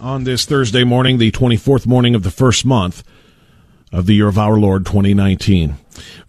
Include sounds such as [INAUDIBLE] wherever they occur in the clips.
On this Thursday morning, the 24th morning of the first month of the year of our Lord 2019.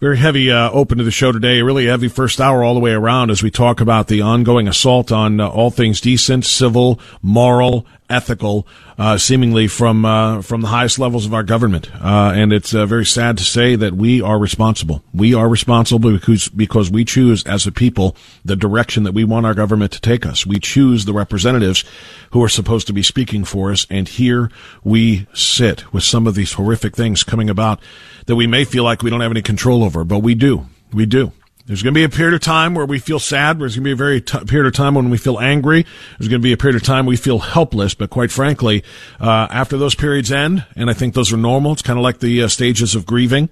Very heavy uh, open to the show today. Really heavy first hour all the way around as we talk about the ongoing assault on uh, all things decent, civil, moral, ethical, uh, seemingly from uh, from the highest levels of our government. Uh, and it's uh, very sad to say that we are responsible. We are responsible because because we choose as a people the direction that we want our government to take us. We choose the representatives who are supposed to be speaking for us, and here we sit with some of these horrific things coming about that we may feel like we don't have any control over, but we do. We do. There's going to be a period of time where we feel sad. There's going to be a very t- period of time when we feel angry. There's going to be a period of time we feel helpless. But quite frankly, uh, after those periods end, and I think those are normal. It's kind of like the uh, stages of grieving.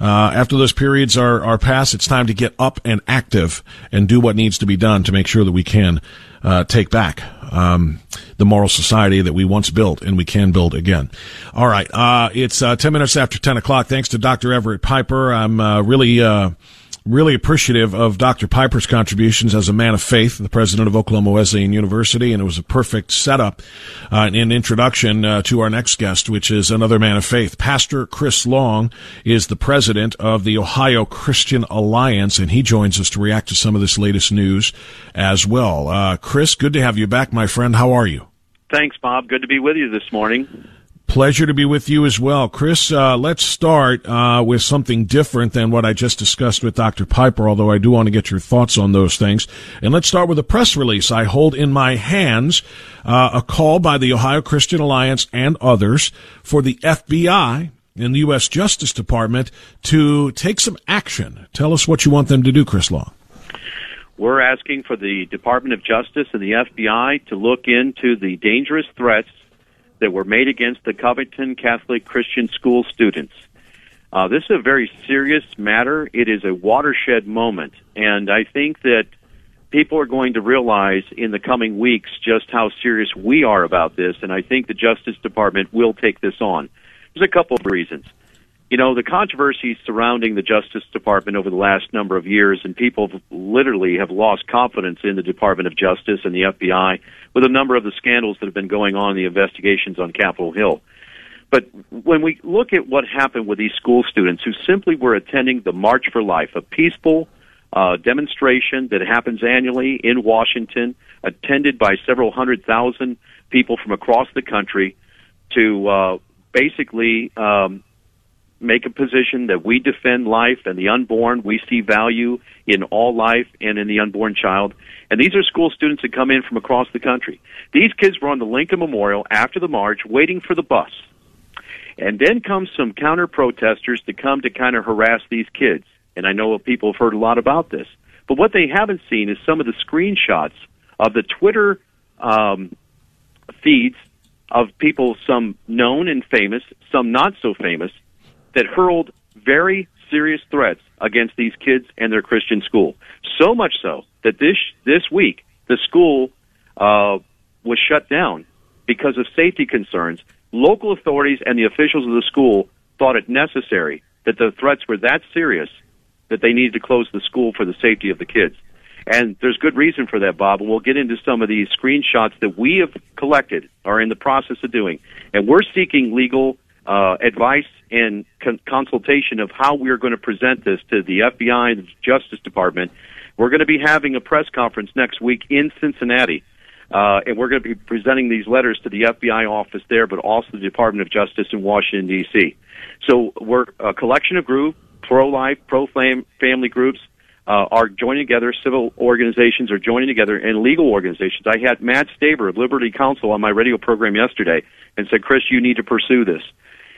Uh, after those periods are, are past, it's time to get up and active and do what needs to be done to make sure that we can uh, take back um, the moral society that we once built and we can build again. All right, uh, it's uh, ten minutes after ten o'clock. Thanks to Dr. Everett Piper. I'm really uh, really appreciative of Dr. Piper's contributions as a man of faith, the president of Oklahoma Wesleyan University, and it was a perfect setup uh, and introduction uh, to our next guest, which is another man of faith. Pastor Chris Long is the president of the Ohio Christian Alliance, and he joins us to react to some of this latest news as well. Uh, Chris, good to have you back, my friend. How are you? Thanks, Bob. Good to be with you this morning. Pleasure to be with you as well. Chris, uh, let's start uh, with something different than what I just discussed with Dr. Piper, although I do want to get your thoughts on those things. And let's start with a press release. I hold in my hands uh, a call by the Ohio Christian Alliance and others for the FBI and the U.S. Justice Department to take some action. Tell us what you want them to do, Chris Long. We're asking for the Department of Justice and the FBI to look into the dangerous threats that were made against the Covington Catholic Christian School students. Uh, this is a very serious matter. It is a watershed moment, and I think that people are going to realize in the coming weeks just how serious we are about this, and I think the Justice Department will take this on. There's a couple of reasons. You know, the controversies surrounding the Justice Department over the last number of years, and people literally have lost confidence in the Department of Justice and the FBI with a number of the scandals that have been going on in the investigations on Capitol Hill. But when we look at what happened with these school students who simply were attending the March for Life, a peaceful uh, demonstration that happens annually in Washington, attended by several hundred thousand people from across the country, to uh, basically um, make a position that we defend life and the unborn. We see value in all life and in the unborn child. And these are school students that come in from across the country. These kids were on the Lincoln Memorial after the march waiting for the bus. And then comes some counter protesters to come to kind of harass these kids. And I know people have heard a lot about this. But what they haven't seen is some of the screenshots of the Twitter um, feeds of people, some known and famous, some not so famous, that hurled very serious threats against these kids and their Christian school. So much so that this this week the school uh, was shut down because of safety concerns. Local authorities and the officials of the school thought it necessary that the threats were that serious that they needed to close the school for the safety of the kids. And there's good reason for that, Bob. And we'll get into some of these screenshots that we have collected, are in the process of doing. And we're seeking legal uh, advice and con- consultation of how we are going to present this to the FBI and the Justice Department. We're going to be having a press conference next week in Cincinnati, uh, and we're going to be presenting these letters to the FBI office there, but also the Department of Justice in Washington D.C. So we're a collection of groups, pro-life, pro-family groups. Uh, are joining together, civil organizations are joining together, and legal organizations. I had Matt Staver of Liberty Counsel on my radio program yesterday and said, Chris, you need to pursue this.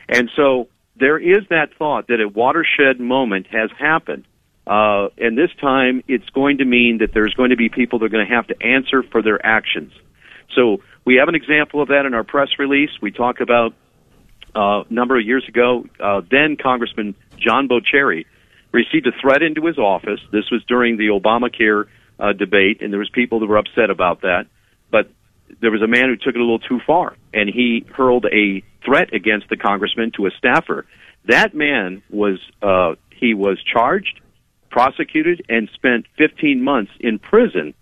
And so there is that thought that a watershed moment has happened. Uh, and this time it's going to mean that there's going to be people that are going to have to answer for their actions. So we have an example of that in our press release. We talk about uh, a number of years ago, uh, then Congressman John Boccieri received a threat into his office. This was during the Obamacare uh, debate, and there was people that were upset about that. There was a man who took it a little too far, and he hurled a threat against the congressman to a staffer. That man was uh, he was charged, prosecuted, and spent 15 months in prison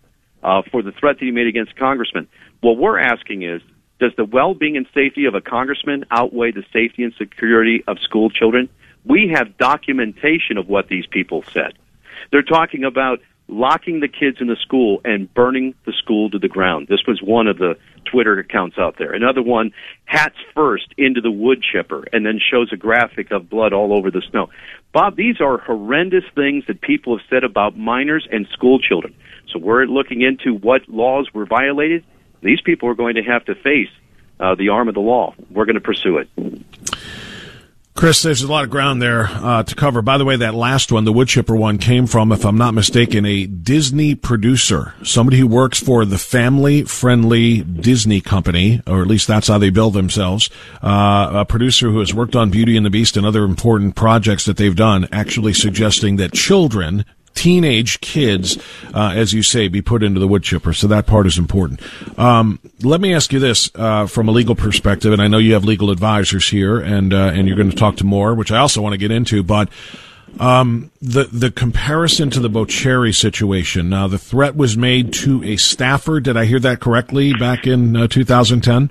uh, for the threat that he made against congressman. What we're asking is, does the well-being and safety of a congressman outweigh the safety and security of school children? We have documentation of what these people said. They're talking about locking the kids in the school and burning the school to the ground. This was one of the Twitter accounts out there. Another one, hats first into the wood chipper, and then shows a graphic of blood all over the snow. Bob, these are horrendous things that people have said about minors and school children. So we're looking into what laws were violated. These people are going to have to face uh, the arm of the law. We're going to pursue it. Chris, there's a lot of ground there uh, to cover. By the way, that last one, the wood chipper one, came from, if I'm not mistaken, a Disney producer, somebody who works for the family-friendly Disney company, or at least that's how they bill themselves. Uh, a producer who has worked on Beauty and the Beast and other important projects that they've done, actually suggesting that children teenage kids, uh, as you say, be put into the wood chipper. So that part is important. Um, let me ask you this uh, from a legal perspective, and I know you have legal advisors here, and uh, and you're going to talk to more, which I also want to get into, but. Um, the the comparison to the Boccieri situation. Now, the threat was made to a staffer. Did I hear that correctly? Back in uh, 2010.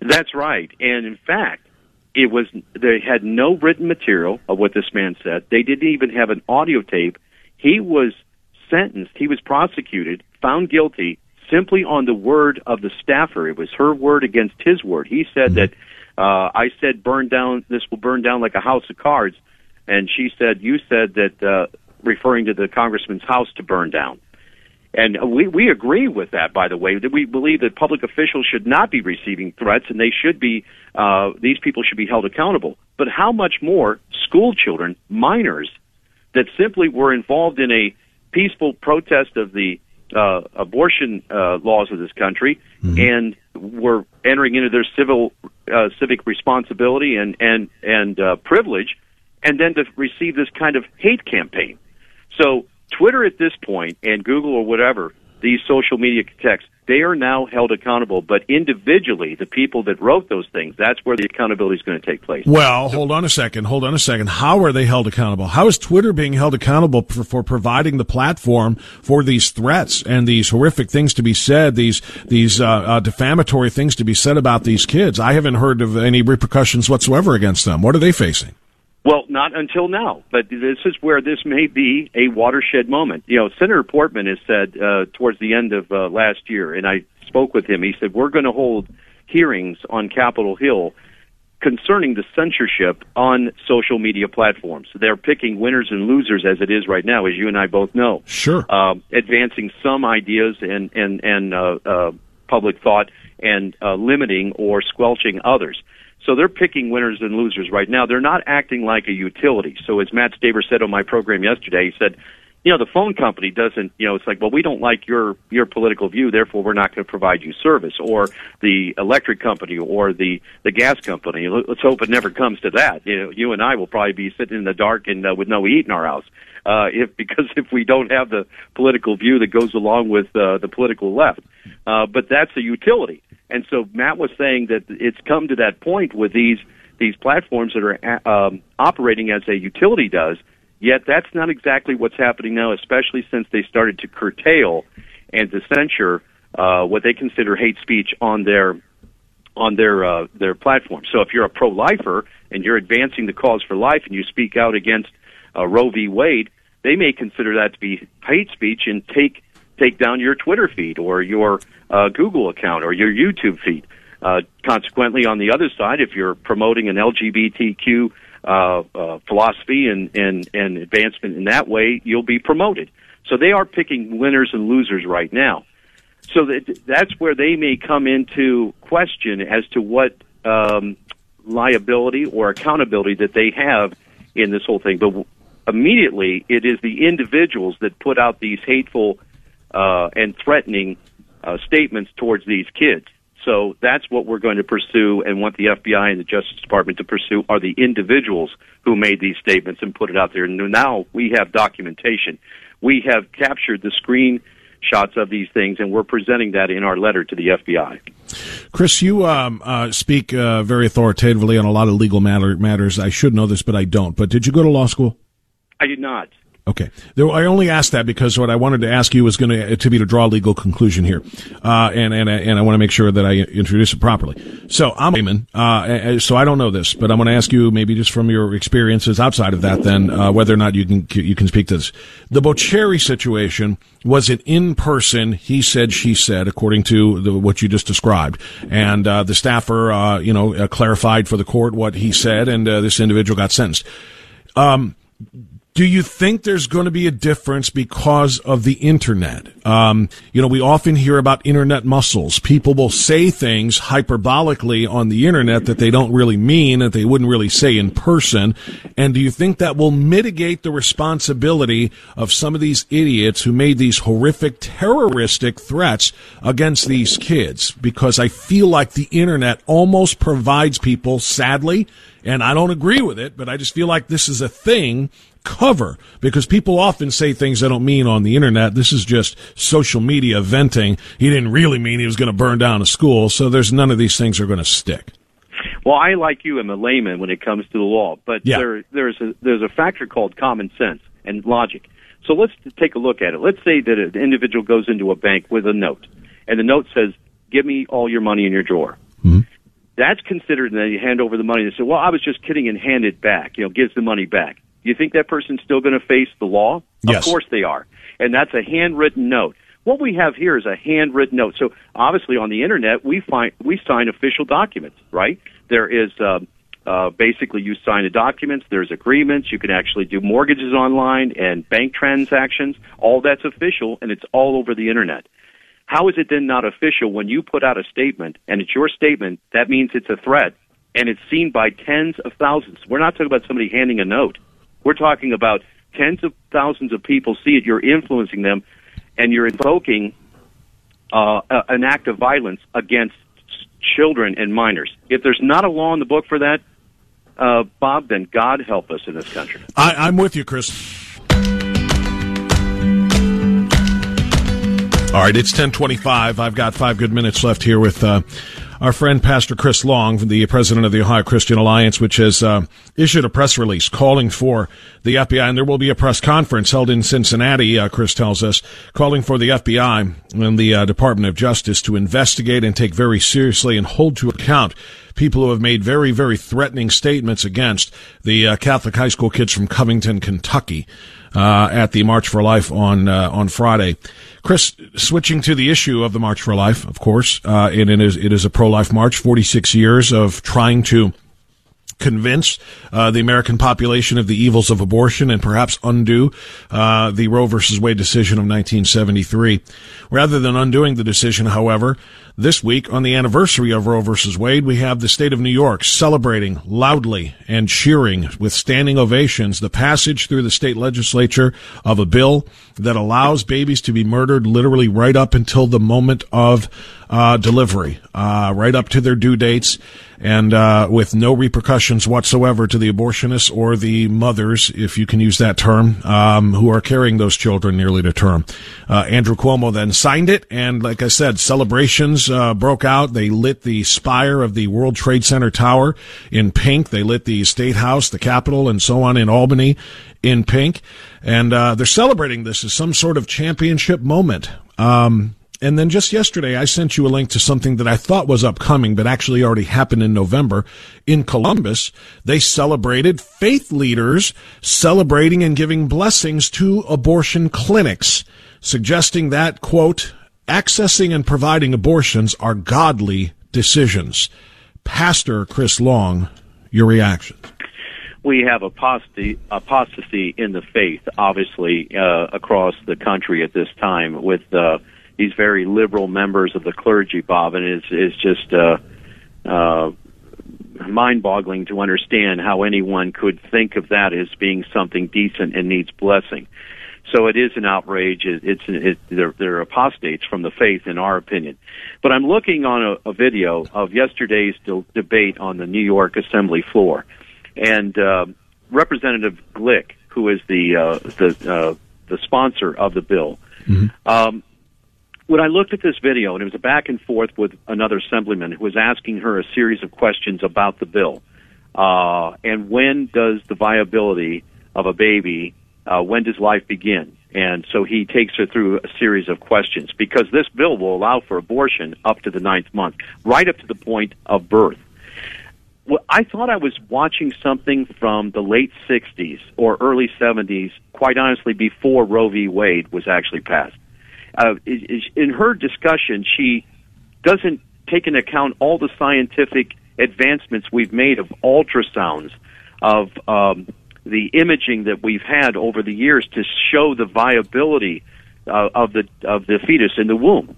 That's right, and in fact, it was they had no written material of what this man said. They didn't even have an audio tape he was sentenced, he was prosecuted, found guilty simply on the word of the staffer. It was her word against his word. He said mm-hmm. that uh, I said burn down, this will burn down like a house of cards, and she said you said that, uh, referring to the congressman's house to burn down. And we, we agree with that, by the way, that we believe that public officials should not be receiving threats and they should be, uh, these people should be held accountable. But how much more school children, minors, that simply were involved in a peaceful protest of the uh, abortion uh, laws of this country mm-hmm. and were entering into their civil uh, civic responsibility and and and uh, privilege, and then to receive this kind of hate campaign. So Twitter at this point and Google or whatever these social media texts they are now held accountable, but individually, the people that wrote those things, that's where the accountability is going to take place. Well, hold on a second. Hold on a second. How are they held accountable? How is Twitter being held accountable for, for providing the platform for these threats and these horrific things to be said, these these uh, uh, defamatory things to be said about these kids? I haven't heard of any repercussions whatsoever against them. What are they facing? Well, not until now, but this is where this may be a watershed moment. You know, Senator Portman has said uh, towards the end of uh, last year, and I spoke with him. He said we're going to hold hearings on Capitol Hill concerning the censorship on social media platforms. They're picking winners and losers as it is right now, as you and I both know. Sure. Uh, advancing some ideas and and and uh, uh, public thought, and uh, limiting or squelching others. So they're picking winners and losers right now. They're not acting like a utility. So as Matt Staver said on my program yesterday, he said, you know, the phone company doesn't, you know, it's like, well, we don't like your your political view, therefore we're not going to provide you service, or the electric company, or the the gas company. Let's hope it never comes to that. You know, you and I will probably be sitting in the dark and uh, with no heat in our house, uh, if [LAUGHS] because if we don't have the political view that goes along with uh, the political left. Uh, but that's a utility. And so Matt was saying that it's come to that point with these these platforms that are um, operating as a utility does. Yet that's not exactly what's happening now, especially since they started to curtail and to censure uh, what they consider hate speech on their on their uh, their platform. So if you're a pro-lifer and you're advancing the cause for life and you speak out against uh, Roe v. Wade, they may consider that to be hate speech and take take down your Twitter feed or your uh, Google account or your YouTube feed. Uh, consequently, on the other side, if you're promoting an LGBTQ uh, uh, philosophy and, and, and advancement in that way, you'll be promoted. So they are picking winners and losers right now. So that, that's where they may come into question as to what um, liability or accountability that they have in this whole thing. But immediately, it is the individuals that put out these hateful uh, and threatening uh, statements towards these kids. So that's what we're going to pursue and want the FBI and the Justice Department to pursue are the individuals who made these statements and put it out there. And now we have documentation. We have captured the screenshots of these things, and we're presenting that in our letter to the FBI. Chris, you um, uh, speak uh, very authoritatively on a lot of legal matter- matters. I should know this, but I don't. But did you go to law school? I did not. Okay. There, I only asked that because what I wanted to ask you was going to, to be to draw a legal conclusion here. Uh, and, and, and I want to make sure that I introduce it properly. So I'm layman, uh, so I don't know this, but I'm going to ask you maybe just from your experiences outside of that then, uh, whether or not you can, you can speak to this. The Boccieri situation was it in person, he said, she said, according to the, what you just described. And, uh, the staffer, uh, you know, uh, clarified for the court what he said and, this individual got sentenced. Um, do you think there's going to be a difference because of the internet? Um, you know, we often hear about internet muscles. People will say things hyperbolically on the internet that they don't really mean, that they wouldn't really say in person. And do you think that will mitigate the responsibility of some of these idiots who made these horrific terroristic threats against these kids? Because I feel like the internet almost provides people, sadly, and I don't agree with it, but I just feel like this is a thing cover because people often say things they don't mean on the internet. This is just social media venting. He didn't really mean he was going to burn down a school, so there's none of these things are going to stick. Well, I like you am a layman when it comes to the law, but yeah. there there's a there's a factor called common sense and logic. So let's take a look at it. Let's say that an individual goes into a bank with a note, and the note says, "Give me all your money in your drawer." Mm-hmm. That's considered, and then you hand over the money. They say, "Well, I was just kidding," and hand it back. You know, gives the money back you think that person's still going to face the law? Yes. Of course they are. And that's a handwritten note. What we have here is a handwritten note. So obviously on the internet, we find we sign official documents, right? There is uh, uh, basically you sign the documents. There's agreements. You can actually do mortgages online and bank transactions. All that's official, and it's all over the internet. How is it then not official when you put out a statement and it's your statement? That means it's a threat and it's seen by tens of thousands. We're not talking about somebody handing a note. We're talking about tens of thousands of people see it. You're influencing them, and you're invoking uh, an act of violence against children and minors. If there's not a law in the book for that, uh, Bob, then God help us in this country. I, am with you, Chris. All right, it's 1025. I've got five good minutes left here with uh, our friend Pastor Chris Long, the president of the Ohio Christian Alliance, which has uh, issued a press release calling for the FBI, and there will be a press conference held in Cincinnati, uh, Chris tells us, calling for the FBI and the uh, Department of Justice to investigate and take very seriously and hold to account people who have made very, very threatening statements against the uh, Catholic high school kids from Covington, Kentucky uh, at the March for Life on uh, on Friday. Chris, switching to the issue of the March for Life, of course, uh, and it is it is a pro life march. Forty six years of trying to convince uh, the American population of the evils of abortion and perhaps undo uh, the Roe versus Wade decision of 1973. Rather than undoing the decision, however, this week, on the anniversary of Roe versus Wade, we have the state of New York celebrating loudly and cheering with standing ovations the passage through the state legislature of a bill that allows babies to be murdered literally right up until the moment of uh, delivery, uh, right up to their due dates, and uh, with no repercussions whatsoever to the abortionists or the mothers, if you can use that term, um, who are carrying those children nearly to term. Uh, Andrew Cuomo then signed it, and like I said, celebrations uh, broke out. They lit the spire of the World Trade Center tower in pink. They lit the State House, the Capitol, and so on in Albany in pink. And uh, they're celebrating this as some sort of championship moment. Um, and then just yesterday, I sent you a link to something that I thought was upcoming, but actually already happened in November. In Columbus, they celebrated faith leaders celebrating and giving blessings to abortion clinics, suggesting that, quote, accessing and providing abortions are godly decisions. Pastor Chris Long, your reaction. We have apostasy, apostasy in the faith, obviously, uh, across the country at this time with uh, these very liberal members of the clergy, Bob, and it's, it's just uh, uh, mind-boggling to understand how anyone could think of that as being something decent and needs blessing. So it is an outrage. It, it's it, they're, they're apostates from the faith, in our opinion. But I'm looking on a, a video of yesterday's de- debate on the New York Assembly floor, and uh, Representative Glick, who is the uh, the uh, the sponsor of the bill, mm-hmm. um, when I looked at this video, and it was a back and forth with another assemblyman who was asking her a series of questions about the bill, uh, and when does the viability of a baby, uh, when does life begin? And so he takes her through a series of questions because this bill will allow for abortion up to the ninth month, right up to the point of birth. Well, I thought I was watching something from the late 60s or early 70s, quite honestly, before Roe v. Wade was actually passed. Uh, in her discussion, she doesn't take into account all the scientific advancements we've made of ultrasounds, of um, the imaging that we've had over the years to show the viability uh, of the of the fetus in the womb.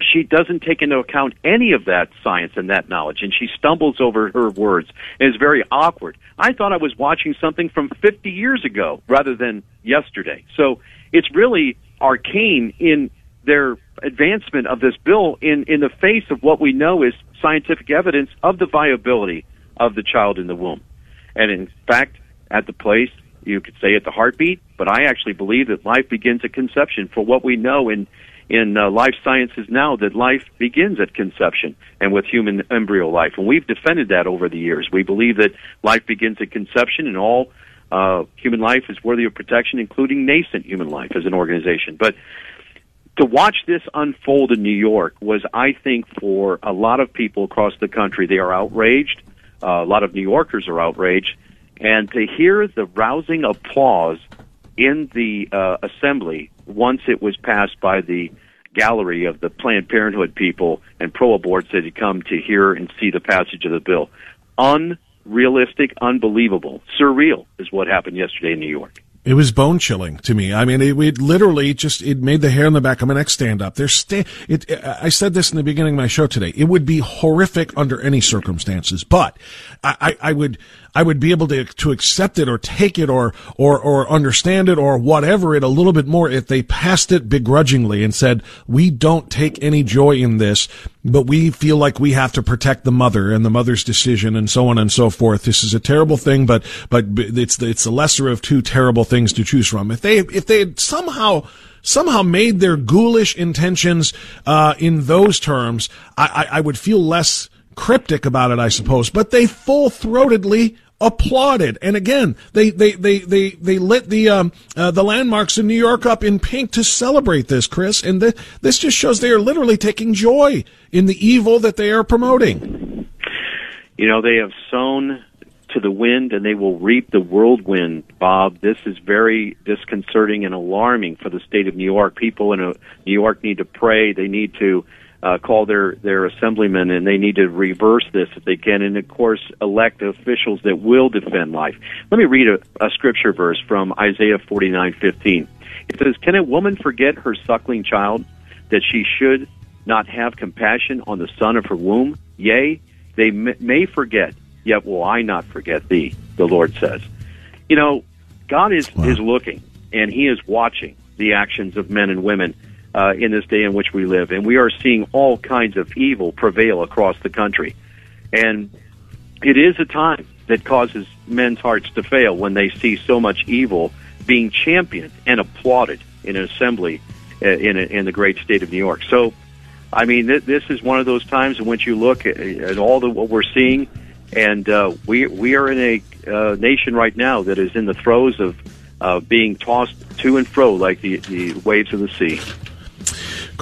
She doesn't take into account any of that science and that knowledge, and she stumbles over her words. And it's very awkward. I thought I was watching something from 50 years ago rather than yesterday. So it's really arcane in their advancement of this bill in, in the face of what we know is scientific evidence of the viability of the child in the womb. And in fact, at the place, you could say at the heartbeat, but I actually believe that life begins at conception for what we know in, in uh, life sciences now that life begins at conception and with human embryo life. And we've defended that over the years. We believe that life begins at conception and all uh, human life is worthy of protection, including nascent human life as an organization. But to watch this unfold in New York was, I think, for a lot of people across the country, they are outraged. Uh, a lot of New Yorkers are outraged. And to hear the rousing applause in the uh, assembly once it was passed by the gallery of the Planned Parenthood people and pro aborts that had come to hear and see the passage of the bill. Unrealistic, unbelievable, surreal is what happened yesterday in New York. It was bone chilling to me. I mean, it, it, literally just it made the hair on the back of my neck stand up. There's sta- it, I said this in the beginning of my show today. It would be horrific under any circumstances, but I, I, I would I would be able to to accept it or take it or or or understand it or whatever it a little bit more if they passed it begrudgingly and said we don't take any joy in this, but we feel like we have to protect the mother and the mother's decision and so on and so forth. This is a terrible thing, but but it's it's the lesser of two terrible things to choose from. If they if they had somehow somehow made their ghoulish intentions uh, in those terms, I, I, I would feel less cryptic about it, I suppose, but they full throatedly applauded. And again, they they they they they lit the um, uh, the landmarks in New York up in pink to celebrate this, Chris. And th- this just shows they are literally taking joy in the evil that they are promoting. You know, they have sown to the wind and they will reap the whirlwind, Bob. This is very disconcerting and alarming for the state of New York. People in a, New York need to pray. They need to uh, call their their assemblymen, and they need to reverse this if they can, and of course elect officials that will defend life. Let me read a, a scripture verse from Isaiah forty nine fifteen. It says, "Can a woman forget her suckling child, that she should not have compassion on the son of her womb? Yea, they may forget, yet will I not forget thee." The Lord says. You know, God is wow. is looking, and He is watching the actions of men and women uh, in this day in which we live. And we are seeing all kinds of evil prevail across the country. And it is a time that causes men's hearts to fail when they see so much evil being championed and applauded in an assembly uh, in, a, in the great state of New York. So, I mean, th- this is one of those times in which you look at, at all the what we're seeing, and uh, we we are in a uh, nation right now that is in the throes of uh, being tossed to and fro like the, the waves of the sea.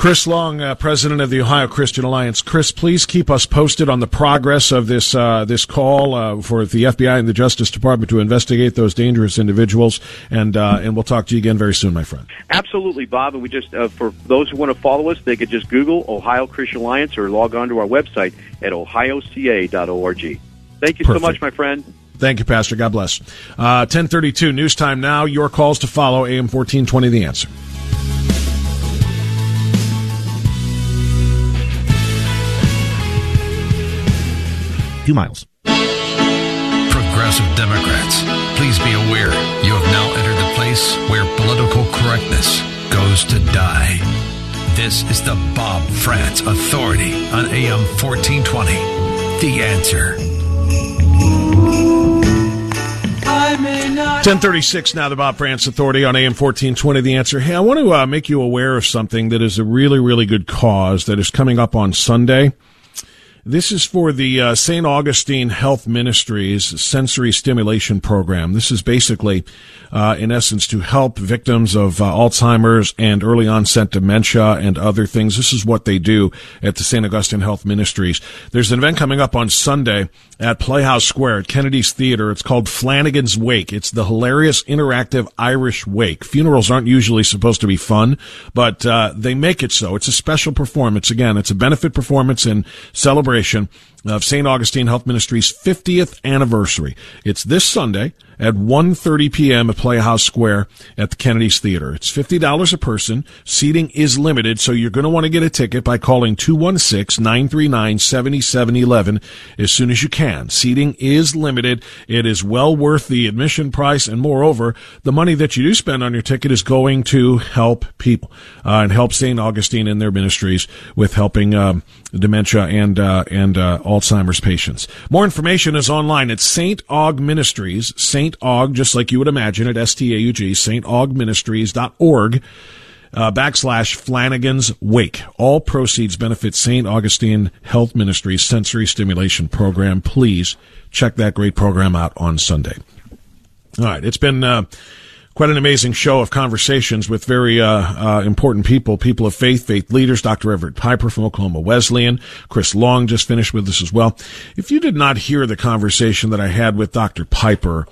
Chris Long, uh, president of the Ohio Christian Alliance. Chris, please keep us posted on the progress of this uh, this call uh, for the FBI and the Justice Department to investigate those dangerous individuals, and uh, and we'll talk to you again very soon, my friend. Absolutely, Bob. And we just uh, for those who want to follow us, they could just Google Ohio Christian Alliance or log on to our website at ohioca.org. Thank you Perfect. so much, my friend. Thank you, Pastor. God bless. Uh, 1032, news time now. Your calls to follow, AM 1420, The Answer. Two miles. Progressive Democrats, please be aware you have now entered the place where political correctness goes to die. This is the Bob Frantz Authority on AM 1420. The answer. 1036 now, the Bob Frantz Authority on AM 1420. The answer. Hey, I want to uh, make you aware of something that is a really, really good cause that is coming up on Sunday. This is for the uh, St. Augustine Health Ministries sensory stimulation program. This is basically, uh, in essence, to help victims of uh, Alzheimer's and early onset dementia and other things. This is what they do at the St. Augustine Health Ministries. There's an event coming up on Sunday at Playhouse Square at Kennedy's Theater. It's called Flanagan's Wake. It's the hilarious interactive Irish wake. Funerals aren't usually supposed to be fun, but uh, they make it so. It's a special performance. Again, it's a benefit performance in celebration celebration of St. Augustine Health Ministry's 50th anniversary. It's this Sunday at 1.30 p.m. at Playhouse Square at the Kennedy's Theater. It's $50 a person. Seating is limited, so you're going to want to get a ticket by calling 216-939-7711 as soon as you can. Seating is limited. It is well worth the admission price, and moreover, the money that you do spend on your ticket is going to help people uh, and help St. Augustine and their ministries with helping um, dementia and uh, and uh, Alzheimer's patients. More information is online at St. Aug Ministries, St. Aug, just like you would imagine at S-T-A-U-G, staugministries.org. Uh, backslash Flanagan's Wake. All proceeds benefit St. Augustine Health Ministries Sensory Stimulation Program. Please check that great program out on Sunday. All right. It's been, uh, quite an amazing show of conversations with very uh, uh, important people, people of faith, faith leaders. Dr. Everett Piper from Oklahoma Wesleyan, Chris Long just finished with us as well. If you did not hear the conversation that I had with Dr. Piper,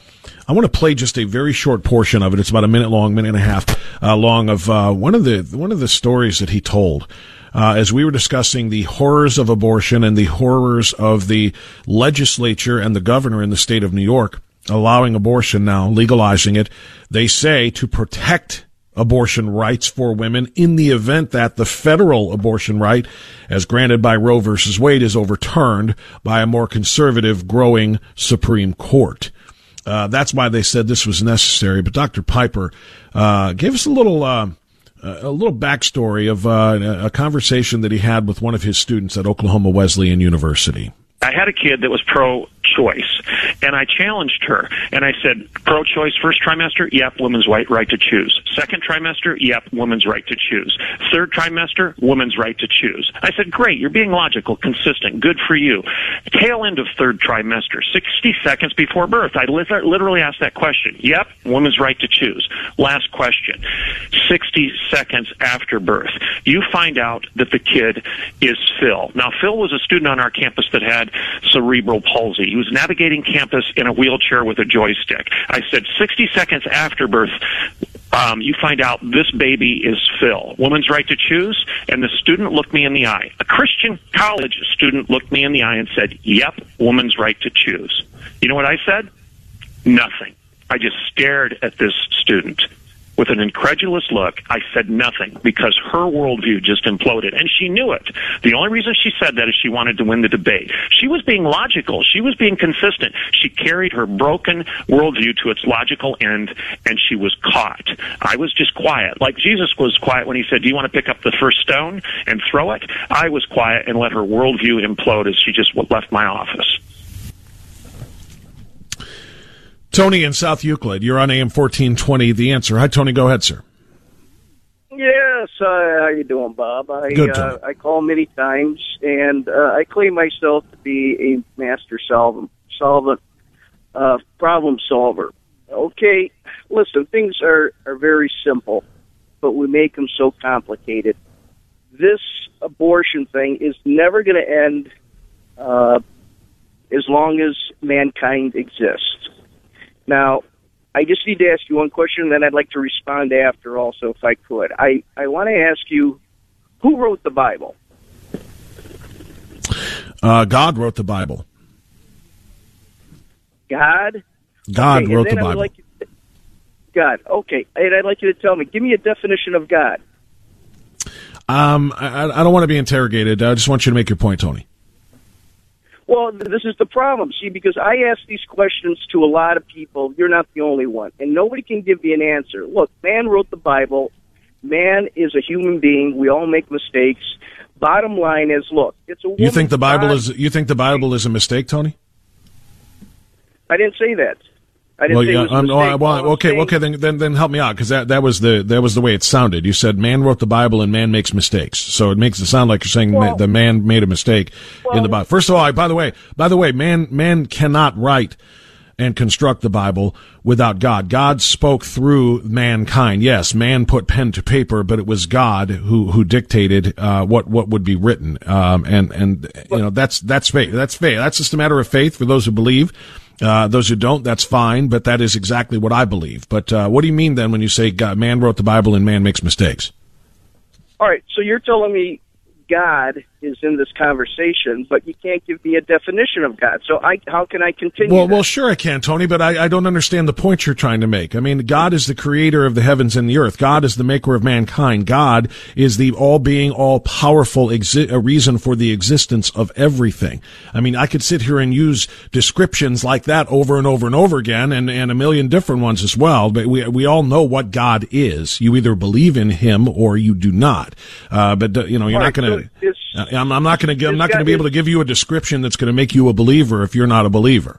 I want to play just a very short portion of it. It's about a minute long, minute and a half uh, long of uh, one of the one of the stories that he told. Uh, as we were discussing the horrors of abortion and the horrors of the legislature and the governor in the state of New York allowing abortion now, legalizing it, they say to protect abortion rights for women in the event that the federal abortion right, as granted by Roe versus Wade, is overturned by a more conservative, growing Supreme Court. Uh, that's why they said this was necessary. But Dr. Piper uh, gave us a little. Uh, a little backstory of uh, a conversation that he had with one of his students at Oklahoma Wesleyan University. I had a kid that was pro choice. And I challenged her and I said, pro choice first trimester? Yep, woman's right, right to choose. Second trimester? Yep, woman's right to choose. Third trimester? Woman's right to choose. I said, great, you're being logical, consistent, good for you. Tail end of third trimester, 60 seconds before birth. I literally asked that question. Yep, woman's right to choose. Last question. 60 seconds after birth, you find out that the kid is Phil. Now, Phil was a student on our campus that had cerebral palsy. Was navigating campus in a wheelchair with a joystick. I said 60 seconds after birth, um, you find out this baby is Phil. Woman's right to choose. And the student looked me in the eye. A Christian college student looked me in the eye and said, Yep, woman's right to choose. You know what I said? Nothing. I just stared at this student with an incredulous look. I said nothing because her worldview just imploded, and she knew it. The only reason she said that is she wanted to win the debate. She was being logical. She was being consistent. She carried her broken worldview to its logical end, and she was caught. I was just quiet. Like Jesus was quiet when he said, Do you want to pick up the first stone and throw it? I was quiet and let her worldview implode as she just left my office. Tony in South Euclid, you're on AM 1420. The answer. Hi, Tony. Go ahead, sir. Yes, uh, how you doing, Bob? I Good, uh, I call many times, and uh, I claim myself to be a master solvent, solvent uh, problem solver. Okay, listen, things are are very simple, but we make them so complicated. This abortion thing is never going to end uh, as long as mankind exists. Now, I just need to ask you one question, and then I'd like to respond after also, if I could. I, I want to ask you, who wrote the Bible? Uh, God wrote the Bible. God? God okay, wrote the Bible. Like to, God, okay. And I'd like you to tell me, give me a definition of God. Um, I, I don't want to be interrogated. I just want you to make your point, Tony. Well, this is the problem. See, because I ask these questions to a lot of people, you're not the only one, and nobody can give me an answer. Look, man wrote the Bible. Man is a human being. We all make mistakes. Bottom line is, look, it's a. You think the Bible God. is you think the Bible is a mistake, Tony? I didn't say that. I didn't Well, say yeah, it was a um, well, well, okay, saying- okay, then, then then help me out because that, that was the that was the way it sounded. You said man wrote the Bible and man makes mistakes, so it makes it sound like you're saying Well- the man made a mistake in the Bible. First of all, by the way, by the way, man man cannot write and construct the Bible without God. God spoke through mankind. Yes, man put pen to paper, but it was God who who dictated uh, what what would be written. Um, and and you know that's that's faith. That's faith. That's just a matter of faith for those who believe. Uh, those who don't, that's fine, but that is exactly what I believe. But uh, what do you mean then when you say God, man wrote the Bible and man makes mistakes? All right, so you're telling me God is in this conversation, but you can't give me a definition of God. So I, how can I continue? Well, that? well, sure I can, Tony, but I, I don't understand the point you're trying to make. I mean, God is the creator of the heavens and the earth. God is the maker of mankind. God is the all-being, all-powerful exi- uh, reason for the existence of everything. I mean, I could sit here and use descriptions like that over and over and over again, and, and a million different ones as well. But we we all know what God is. You either believe in Him or you do not. Uh, but uh, you know, you're All not right, going so to. is- I'm, I'm not going to. I'm not going to be able to give you a description that's going to make you a believer if you're not a believer.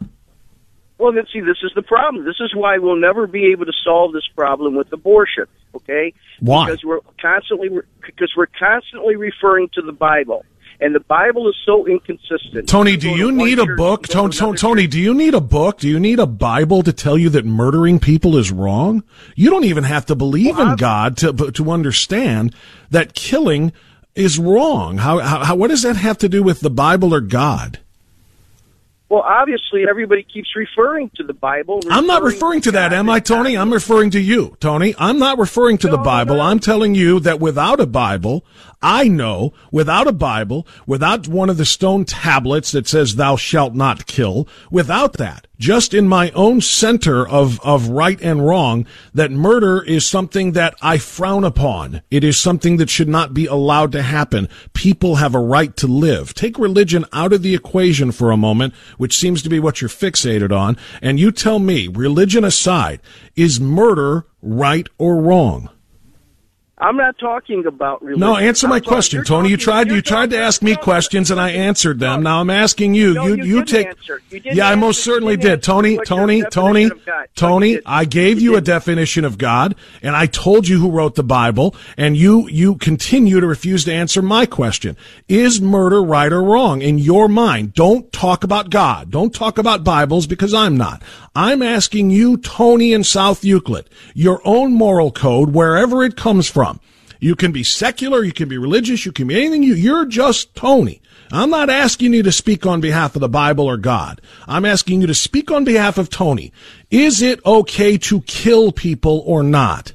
Well, then, see, this is the problem. This is why we'll never be able to solve this problem with abortion. Okay? Why? Because we're constantly because we're constantly referring to the Bible, and the Bible is so inconsistent. Tony, do you need a book? go Tony, Tony, do you need a book? Do you need a Bible to tell you that murdering people is wrong? You don't even have to believe in God to to understand that killing is wrong. How, how, what does that have to do with the Bible or God? Well, obviously, everybody keeps referring to the Bible. I'm not referring to that, am I, Tony? I'm referring to you, Tony. I'm not referring to the Bible. no. I'm telling you that without a Bible, I know without a Bible, without one of the stone tablets that says thou shalt not kill, without that, just in my own center of, of right and wrong, that murder is something that I frown upon. It is something that should not be allowed to happen. People have a right to live. Take religion out of the equation for a moment, which seems to be what you're fixated on, and you tell me, religion aside, is murder right or wrong? I'm not talking about religion. No, answer I'm my talking- question, Tony. You tried. you're tried to ask me questions, and I answered them. Now I'm asking you. No, you you you take. You yeah, I answer. most You certainly did, Tony. Tony. Tony. of God- no, you Tony. I gave You you a definition of God, and I told you who wrote the Bible, and you you continue to refuse to answer my question. Is murder right or wrong in your mind? Don't talk about God. Don't talk about Bibles because I'm not. I'm asking you, Tony in South Euclid, your own moral code, wherever it comes from. You can be secular, you can be religious, you can be anything you, you're just Tony. I'm not asking you to speak on behalf of the Bible or God. I'm asking you to speak on behalf of Tony. Is it okay to kill people or not?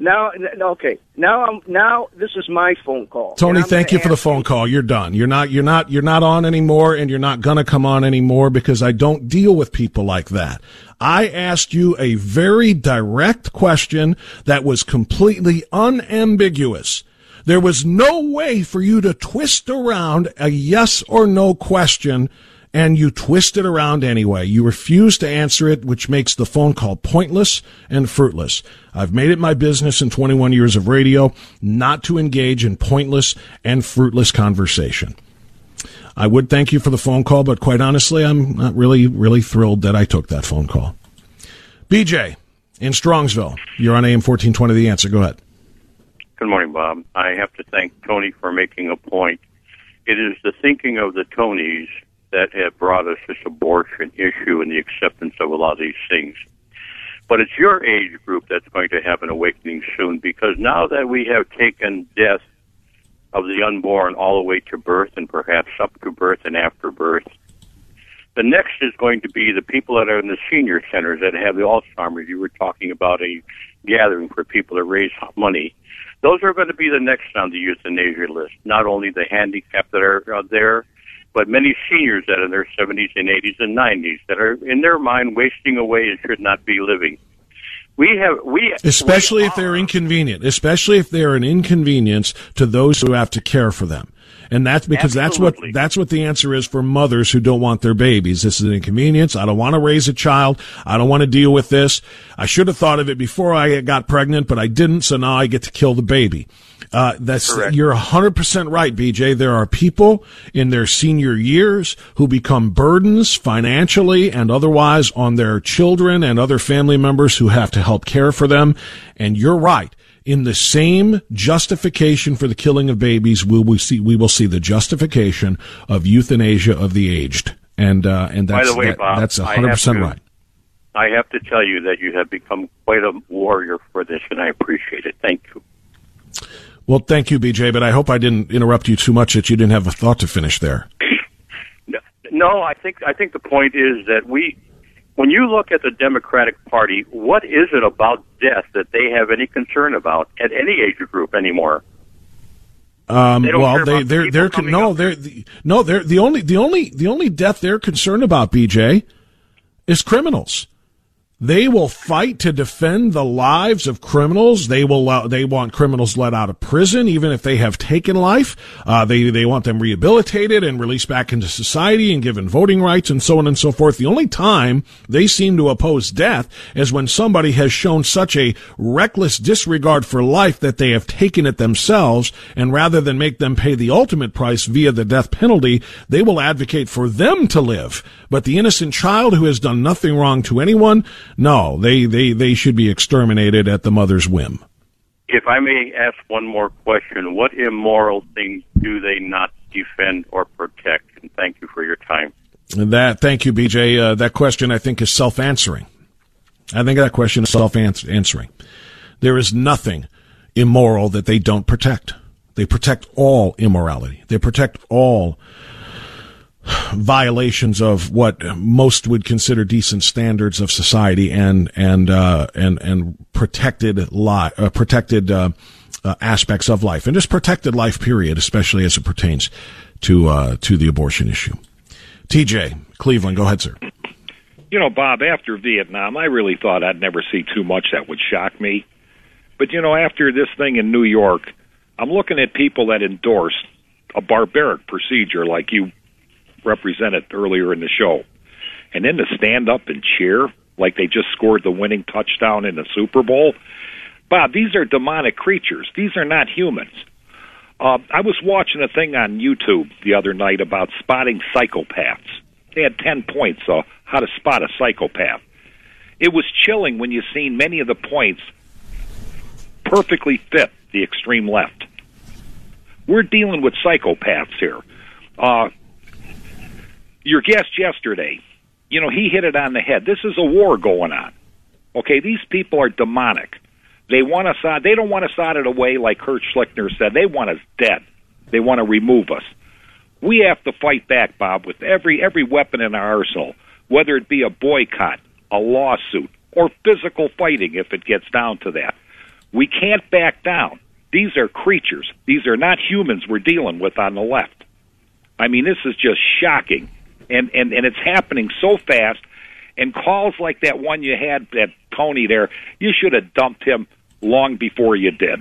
Now, okay. Now, I'm now. This is my phone call. Tony, thank you for the phone call. You're done. You're not, you're not, you're not on anymore and you're not gonna come on anymore because I don't deal with people like that. I asked you a very direct question that was completely unambiguous. There was no way for you to twist around a yes or no question and you twist it around anyway. You refuse to answer it, which makes the phone call pointless and fruitless. I've made it my business in 21 years of radio not to engage in pointless and fruitless conversation. I would thank you for the phone call, but quite honestly, I'm not really, really thrilled that I took that phone call. BJ in Strongsville, you're on AM 1420. The answer. Go ahead. Good morning, Bob. I have to thank Tony for making a point. It is the thinking of the Tonys that have brought us this abortion issue and the acceptance of a lot of these things. But it's your age group that's going to have an awakening soon because now that we have taken death of the unborn all the way to birth and perhaps up to birth and after birth, the next is going to be the people that are in the senior centers that have the Alzheimer's. You were talking about a gathering for people to raise money. Those are going to be the next on the euthanasia list. Not only the handicapped that are there, but many seniors that are in their 70s and 80s and 90s that are, in their mind, wasting away and should not be living. We have we especially we if they're inconvenient, especially if they're an inconvenience to those who have to care for them. And that's because Absolutely. that's what that's what the answer is for mothers who don't want their babies. This is an inconvenience. I don't want to raise a child. I don't want to deal with this. I should have thought of it before I got pregnant, but I didn't. So now I get to kill the baby. Uh, that's Correct. you're hundred percent right, BJ. There are people in their senior years who become burdens financially and otherwise on their children and other family members who have to help care for them. And you're right. In the same justification for the killing of babies, we will see we will see the justification of euthanasia of the aged. And uh, and By that's the way, that- Bob, that's hundred percent right. I have to tell you that you have become quite a warrior for this, and I appreciate it. Thank you. Well, thank you, BJ. But I hope I didn't interrupt you too much that you didn't have a thought to finish there. [COUGHS] No, I think I think the point is that we, when you look at the Democratic Party, what is it about death that they have any concern about at any age group anymore? Um, They well, they they're they're no they're the, no they're the only the only the only death they're concerned about, BJ, is criminals. They will fight to defend the lives of criminals. They will. Uh, they want criminals let out of prison, even if they have taken life. Uh, they they want them rehabilitated and released back into society and given voting rights and so on and so forth. The only time they seem to oppose death is when somebody has shown such a reckless disregard for life that they have taken it themselves, and rather than make them pay the ultimate price via the death penalty, they will advocate for them to live. But the innocent child who has done nothing wrong to anyone, no, they, they, they should be exterminated at the mother's whim. If I may ask one more question, what immoral things do they not defend or protect? And thank you for your time. And that, thank you, BJ. Uh, that question, I think, is self-answering. I think that question is self-answering. There is nothing immoral that they don't protect. They protect all immorality. They protect all violations of what most would consider decent standards of society and and uh, and and protected li- uh, protected uh, uh, aspects of life and just protected life period, especially as it pertains to uh, to the abortion issue. TJ Cleveland, go ahead, sir. You know, Bob, after Vietnam, I really thought I'd never see too much that would shock me. But, you know, after this thing in New York, I'm looking at people that endorse a barbaric procedure like you represented earlier in the show. And then to stand up and cheer like they just scored the winning touchdown in the Super Bowl. Bob, these are demonic creatures. These are not humans. Uh, I was watching a thing on YouTube the other night about spotting psychopaths. They had 10 points on how to spot a psychopath. It was chilling when you seen many of the points perfectly fit the extreme left. We're dealing with psychopaths here. Uh, your guest yesterday, you know, he hit it on the head. This is a war going on. Okay, these people are demonic. They want us out. They don't want us out of the way, like Kurt Schlichter said. They want us dead. They want to remove us. We have to fight back, Bob, with every every weapon in our arsenal, whether it be a boycott, a lawsuit, or physical fighting if it gets down to that. We can't back down. These are creatures. These are not humans we're dealing with on the left. I mean, this is just shocking, and and and it's happening so fast. And calls like that one you had, that Tony there, you should have dumped him long before you did.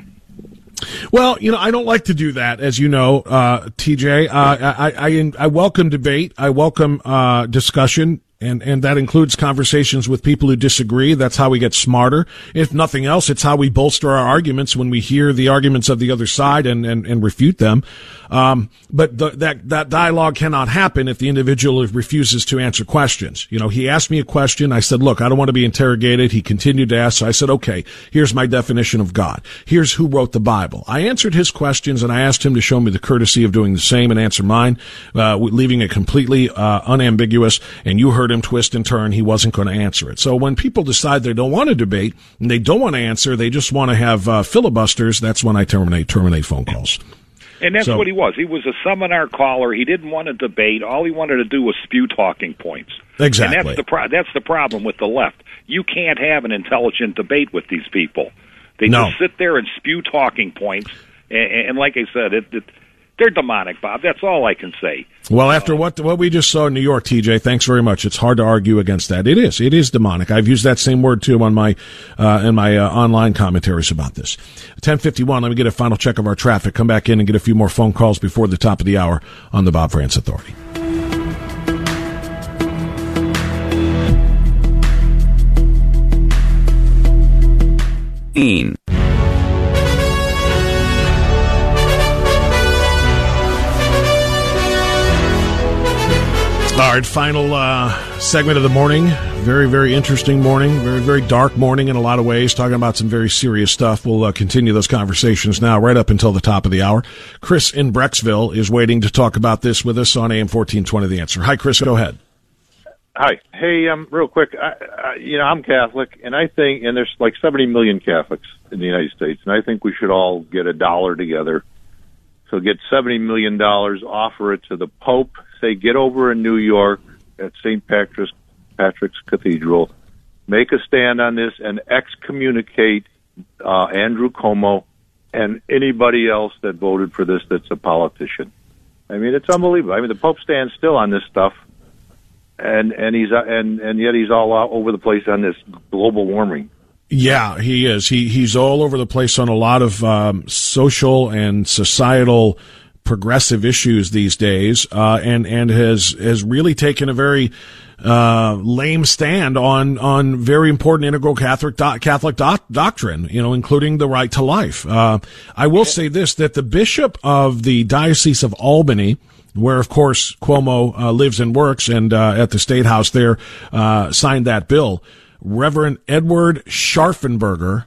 Well, you know, I don't like to do that, as you know, uh, TJ. Uh, I, I, I welcome debate. I welcome uh, discussion. And, and that includes conversations with people who disagree. That's how we get smarter. If nothing else, it's how we bolster our arguments when we hear the arguments of the other side and, and, and refute them. Um, but the, that, that dialogue cannot happen if the individual refuses to answer questions. You know, he asked me a question. I said, look, I don't want to be interrogated. He continued to ask. So I said, okay, here's my definition of God. Here's who wrote the Bible. I answered his questions and I asked him to show me the courtesy of doing the same and answer mine, uh, leaving it completely, uh, unambiguous. And you heard him twist and turn. He wasn't going to answer it. So when people decide they don't want to debate and they don't want to answer, they just want to have, uh, filibusters. That's when I terminate, terminate phone calls. And that's So- what he was. He was a seminar caller. He didn't want to debate. All he wanted to do was spew talking points. Exactly. And that's the pro- that's the problem with the left. You can't have an intelligent debate with these people. They No. just sit there and spew talking points. And, and like I said, it, it they're demonic, Bob. That's all I can say. Well, after what what we just saw in New York, TJ, thanks very much. It's hard to argue against that. It is. It is demonic. I've used that same word too on my uh, in my uh, online commentaries about this. Ten fifty one. Let me get a final check of our traffic. Come back in and get a few more phone calls before the top of the hour on the Bob Frantz Authority. All right, final uh, segment of the morning. Very, very interesting morning. Very, very dark morning in a lot of ways. Talking about some very serious stuff. We'll uh, continue those conversations now, right up until the top of the hour. Chris in Brecksville is waiting to talk about this with us on AM fourteen twenty. The answer. Hi, Chris. Go ahead. Hi. Hey, um, real quick. I, I, you know, I'm Catholic, and I think, and there's like 70 million Catholics in the United States, and I think we should all get a dollar together. So get 70 million dollars, offer it to the Pope. Say, get over in New York at St. Patrick's Patrick's Cathedral, make a stand on this, and excommunicate uh, Andrew Cuomo and anybody else that voted for this that's a politician. I mean, it's unbelievable. I mean, the Pope stands still on this stuff and and he's uh, and and yet he's all over the place on this global warming. Yeah, he is. He he's all over the place on a lot of um, social and societal progressive issues these days, uh, and and has has really taken a very uh, lame stand on on very important integral Catholic do- Catholic doc- doctrine, you know, including the right to life. Uh, I will say this: that the bishop of the Diocese of Albany where of course Cuomo uh, lives and works, and uh, at the state house there uh, signed that bill. Reverend Edward Scharfenberger,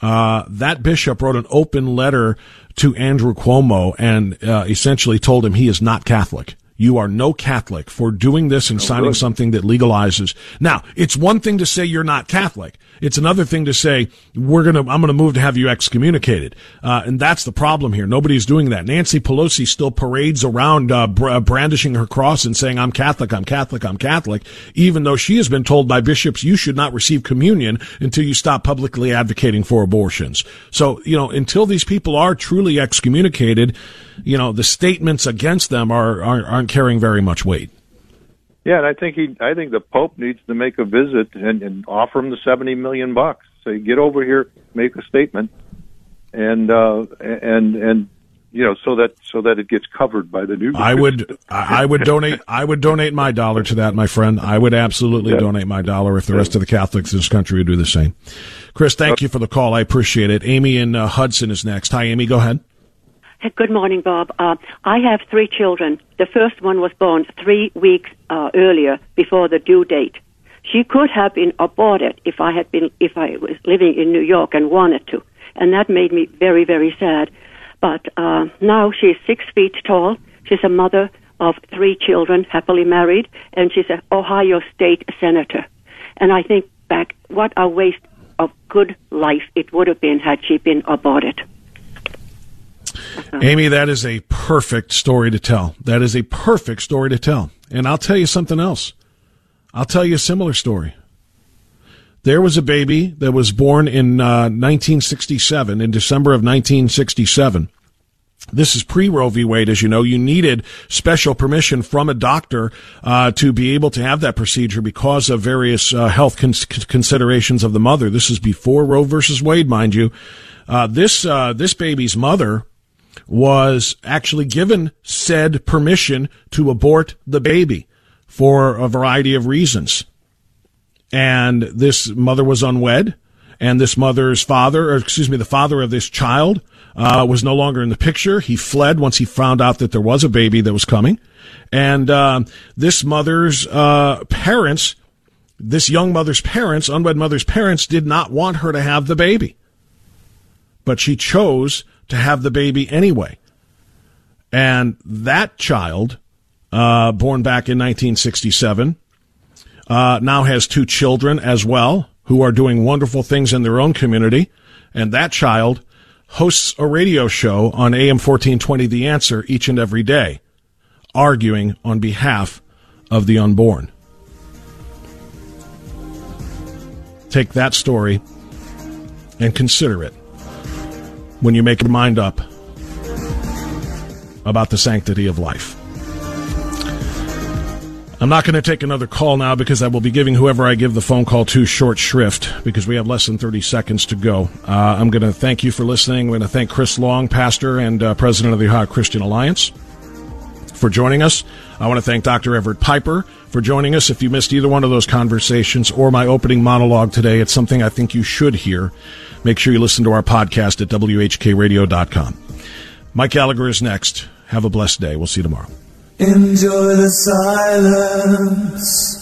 uh, that bishop wrote an open letter to Andrew Cuomo and uh, essentially told him he is not Catholic. You are no Catholic for doing this and oh, signing good. something that legalizes. Now, it's one thing to say you're not Catholic. It's another thing to say we're gonna I'm gonna move to have you excommunicated, uh, and that's the problem here. Nobody's doing that. Nancy Pelosi still parades around uh, brandishing her cross and saying I'm Catholic, I'm Catholic, I'm Catholic, even though she has been told by bishops you should not receive communion until you stop publicly advocating for abortions. So you know until these people are truly excommunicated, you know the statements against them are, are aren't carrying very much weight. Yeah, and I think he, I think the Pope needs to make a visit and, and offer him the seventy million bucks. Say, get over here, make a statement, and uh, and and you know, so that so that it gets covered by the new. I would I would donate I would donate my dollar to that, my friend. I would absolutely yeah. donate my dollar if the rest of the Catholics in this country would do the same. Chris, thank you for the call. I appreciate it. Amy in uh, Hudson is next. Hi, Amy. Go ahead. Good morning, Bob. Uh, I have three children. The first one was born three weeks uh, earlier before the due date. She could have been aborted if I had been if I was living in New York and wanted to, and that made me very very sad. But uh, now she's six feet tall. She's a mother of three children, happily married, and she's an Ohio state senator. And I think back, what a waste of good life it would have been had she been aborted. Amy, that is a perfect story to tell. That is a perfect story to tell. And I'll tell you something else. I'll tell you a similar story. There was a baby that was born in uh, 1967, in December of 1967. This is pre Roe v. Wade, as you know. You needed special permission from a doctor uh, to be able to have that procedure because of various uh, health cons- considerations of the mother. This is before Roe versus Wade, mind you. Uh, this uh, this baby's mother was actually given said permission to abort the baby for a variety of reasons. And this mother was unwed, and this mother's father, or excuse me, the father of this child, uh, was no longer in the picture. He fled once he found out that there was a baby that was coming. And uh, this mother's uh, parents, this young mother's parents, unwed mother's parents, did not want her to have the baby. But she chose to have the baby anyway. And that child, uh, born back in 1967, uh, now has two children as well who are doing wonderful things in their own community. And that child hosts a radio show on AM 1420 The Answer each and every day, arguing on behalf of the unborn. Take that story and consider it when you make your mind up about the sanctity of life. I'm not going to take another call now because I will be giving whoever I give the phone call to short shrift because we have less than 30 seconds to go. Uh, I'm going to thank you for listening. I'm going to thank Chris Long, pastor and uh, president of the Ohio Christian Alliance, for joining us. I want to thank Dr. Everett Piper for joining us. If you missed either one of those conversations or my opening monologue today, it's something I think you should hear. Make sure you listen to our podcast at WHKRadio.com. Mike Gallagher is next. Have a blessed day. We'll see you tomorrow. Enjoy the silence.